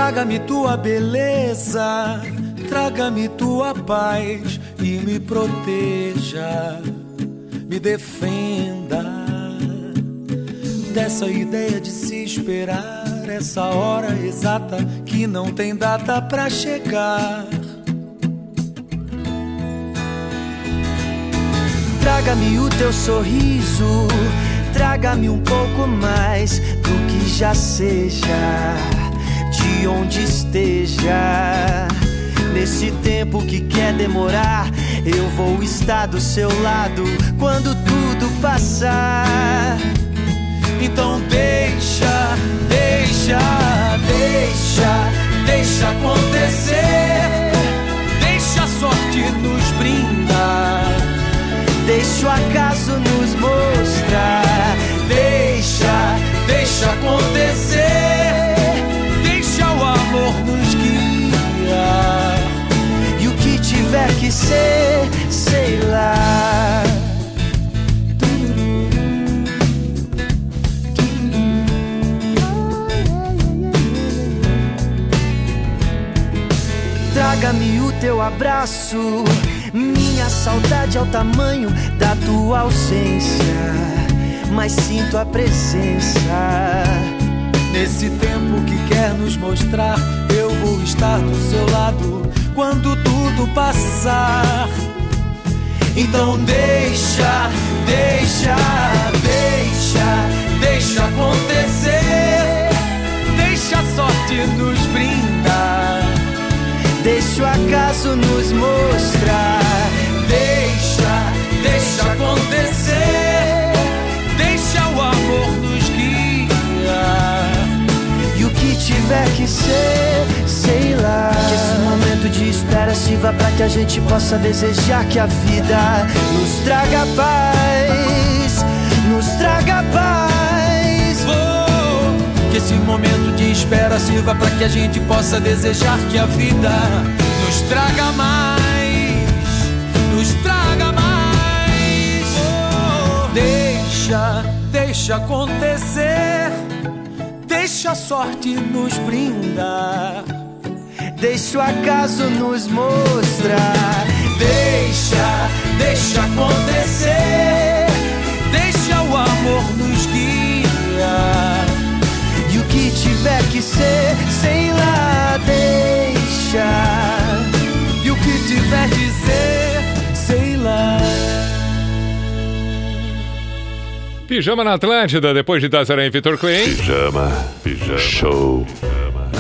Traga-me tua beleza, traga-me tua paz e me proteja, me defenda dessa ideia de se esperar essa hora exata que não tem data pra chegar. Traga-me o teu sorriso, traga-me um pouco mais do que já seja, de onde esteja. Nesse tempo que quer demorar, eu vou estar do seu lado quando tudo passar. Então deixa, deixa, deixa, deixa acontecer. Deixa a sorte nos brindar. Deixa o acaso nos mostrar. Deixa, deixa acontecer. Ser, sei lá. Traga-me o teu abraço. Minha saudade é o tamanho da tua ausência. Mas sinto a presença. Nesse tempo que quer nos mostrar, eu vou estar do seu lado quando tudo passar. Então deixa, deixa, deixa, deixa acontecer. Deixa a sorte nos brindar. Deixa o acaso nos mostrar. Deixa, deixa acontecer. Deixa o amor nos guiar. E o que tiver que ser, sei lá. Que esse momento de espera sirva pra que a gente possa desejar que a vida nos traga paz. Nos traga paz. Oh, que esse momento de espera sirva pra que a gente possa desejar que a vida nos traga mais. Nos traga mais. Oh, deixa, deixa acontecer. Deixa a sorte nos brindar. Deixa o acaso nos mostrar. Deixa, deixa acontecer. Deixa o amor nos guiar. E o que tiver que ser, sei lá, deixa. E o que tiver que ser, sei lá. Pijama na Atlântida, depois de Tazarém e Vitor Clay. Pijama, pijama. Show.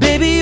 Baby,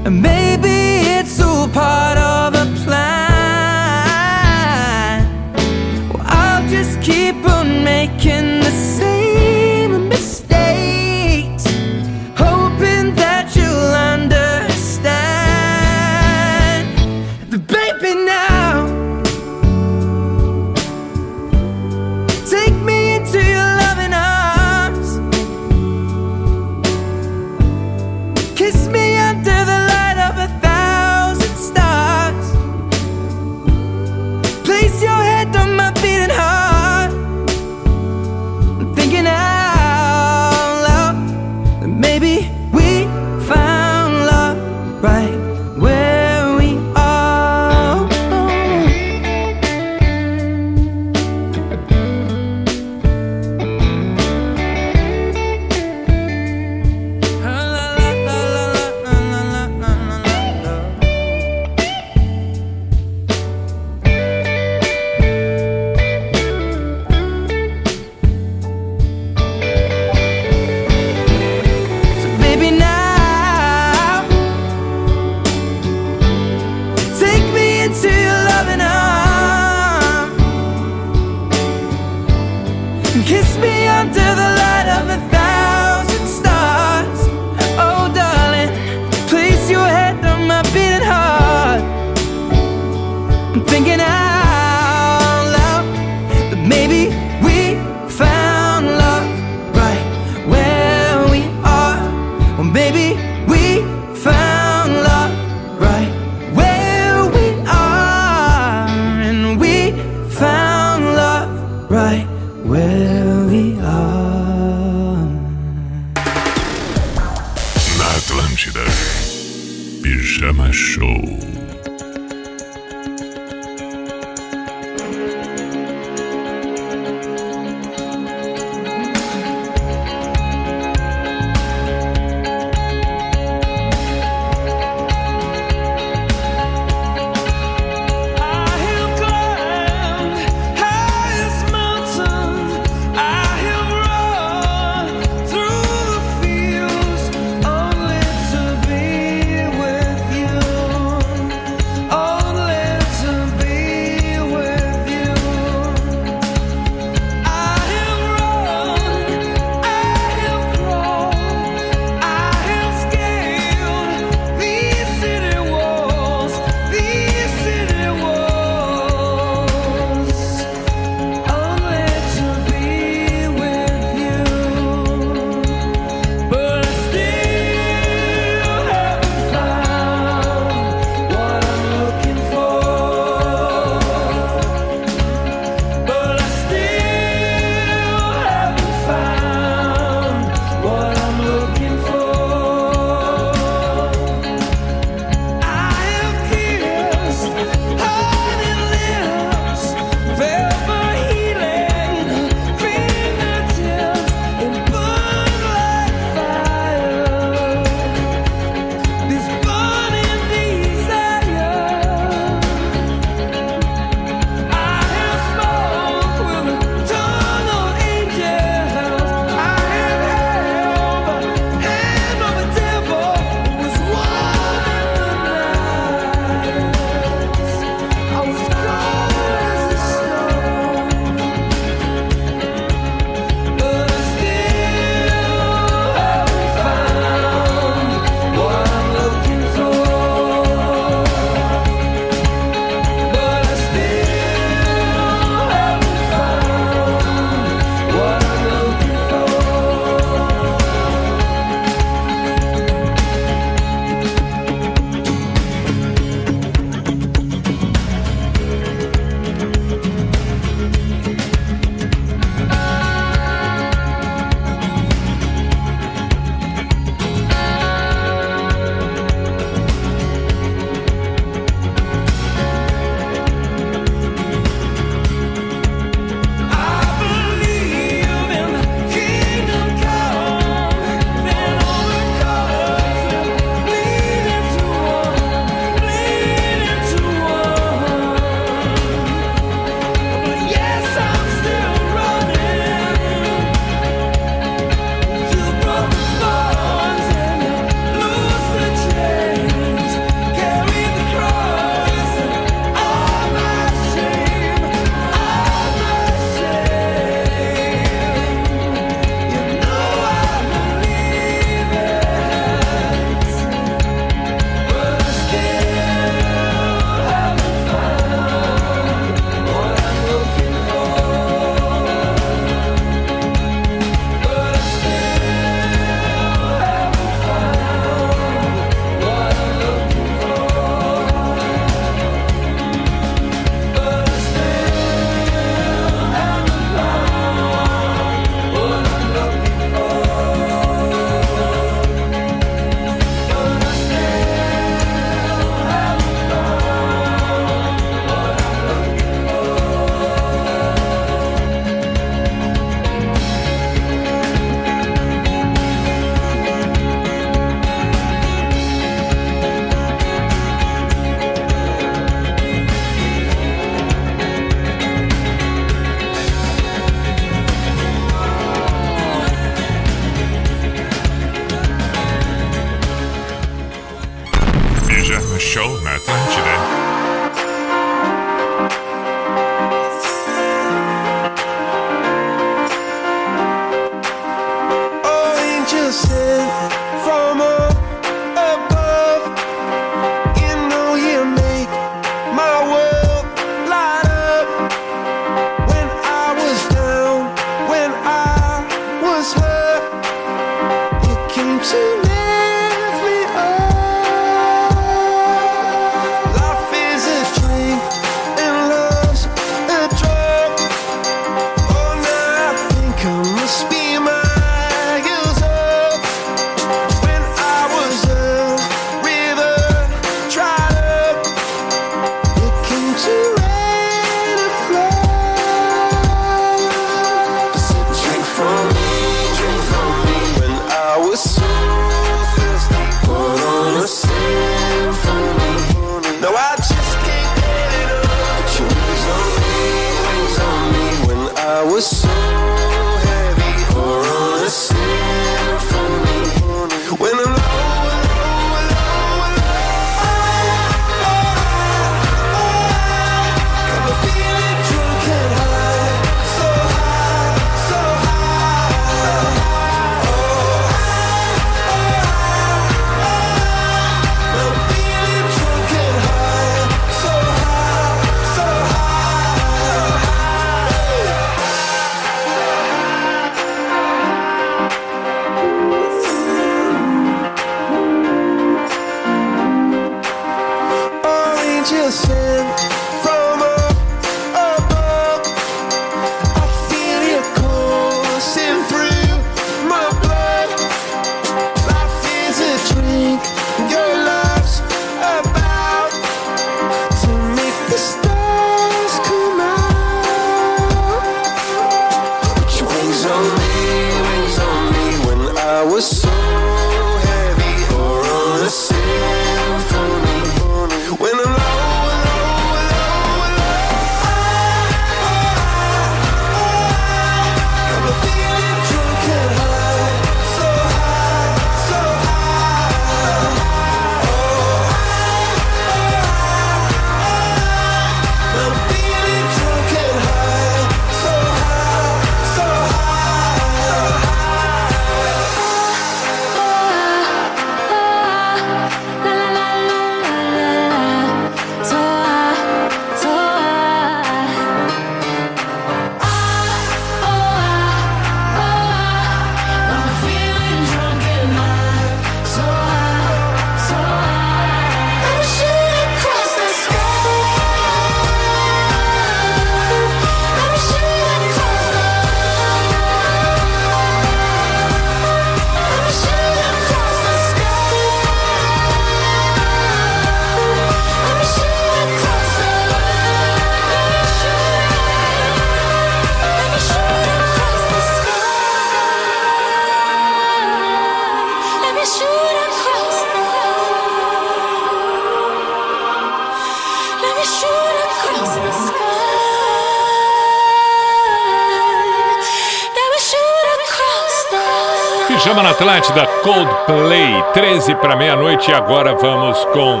Atlântida, Coldplay, 13 para meia-noite. E agora vamos com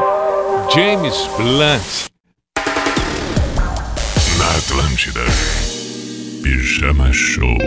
James Blunt. Na Atlântida, Pijama Show.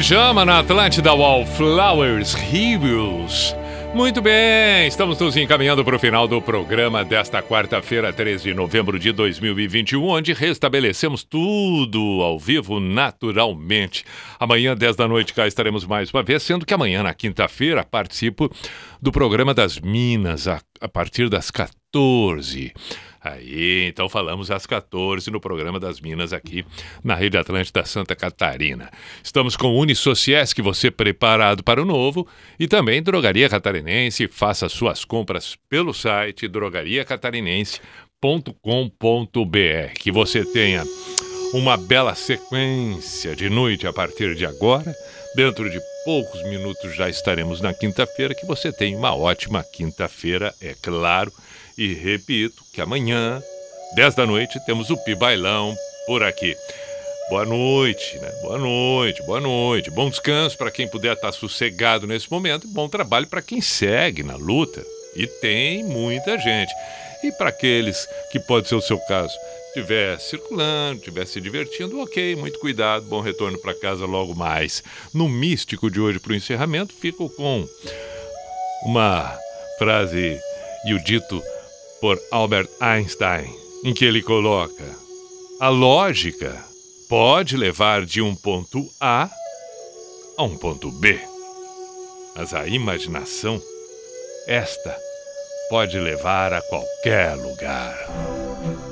Pijama na Atlântida Wallflowers Heroes. Muito bem, estamos nos encaminhando para o final do programa desta quarta-feira, 13 de novembro de 2021, onde restabelecemos tudo ao vivo naturalmente. Amanhã, 10 da noite, cá estaremos mais uma vez, sendo que amanhã, na quinta-feira, participo do programa das Minas, a, a partir das 14. Aí, então falamos às 14 no programa das Minas aqui na Rede Atlântida Santa Catarina. Estamos com Unisociesc, você preparado para o novo, e também Drogaria Catarinense. Faça suas compras pelo site drogariacatarinense.com.br. Que você tenha uma bela sequência de noite a partir de agora. Dentro de poucos minutos já estaremos na quinta-feira. Que você tenha uma ótima quinta-feira, é claro. E repito que amanhã, 10 da noite, temos o pi bailão por aqui. Boa noite, né? Boa noite, boa noite. Bom descanso para quem puder estar sossegado nesse momento bom trabalho para quem segue na luta. E tem muita gente. E para aqueles que pode ser o seu caso, estiver circulando, estiver se divertindo, ok, muito cuidado, bom retorno para casa logo mais. No místico de hoje para o encerramento, fico com uma frase e o dito por Albert Einstein, em que ele coloca: a lógica pode levar de um ponto A a um ponto B, mas a imaginação, esta, pode levar a qualquer lugar.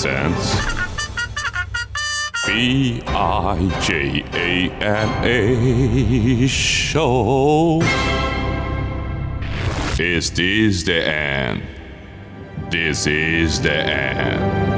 presents B I J A M A Show. Is this the end? This is the end.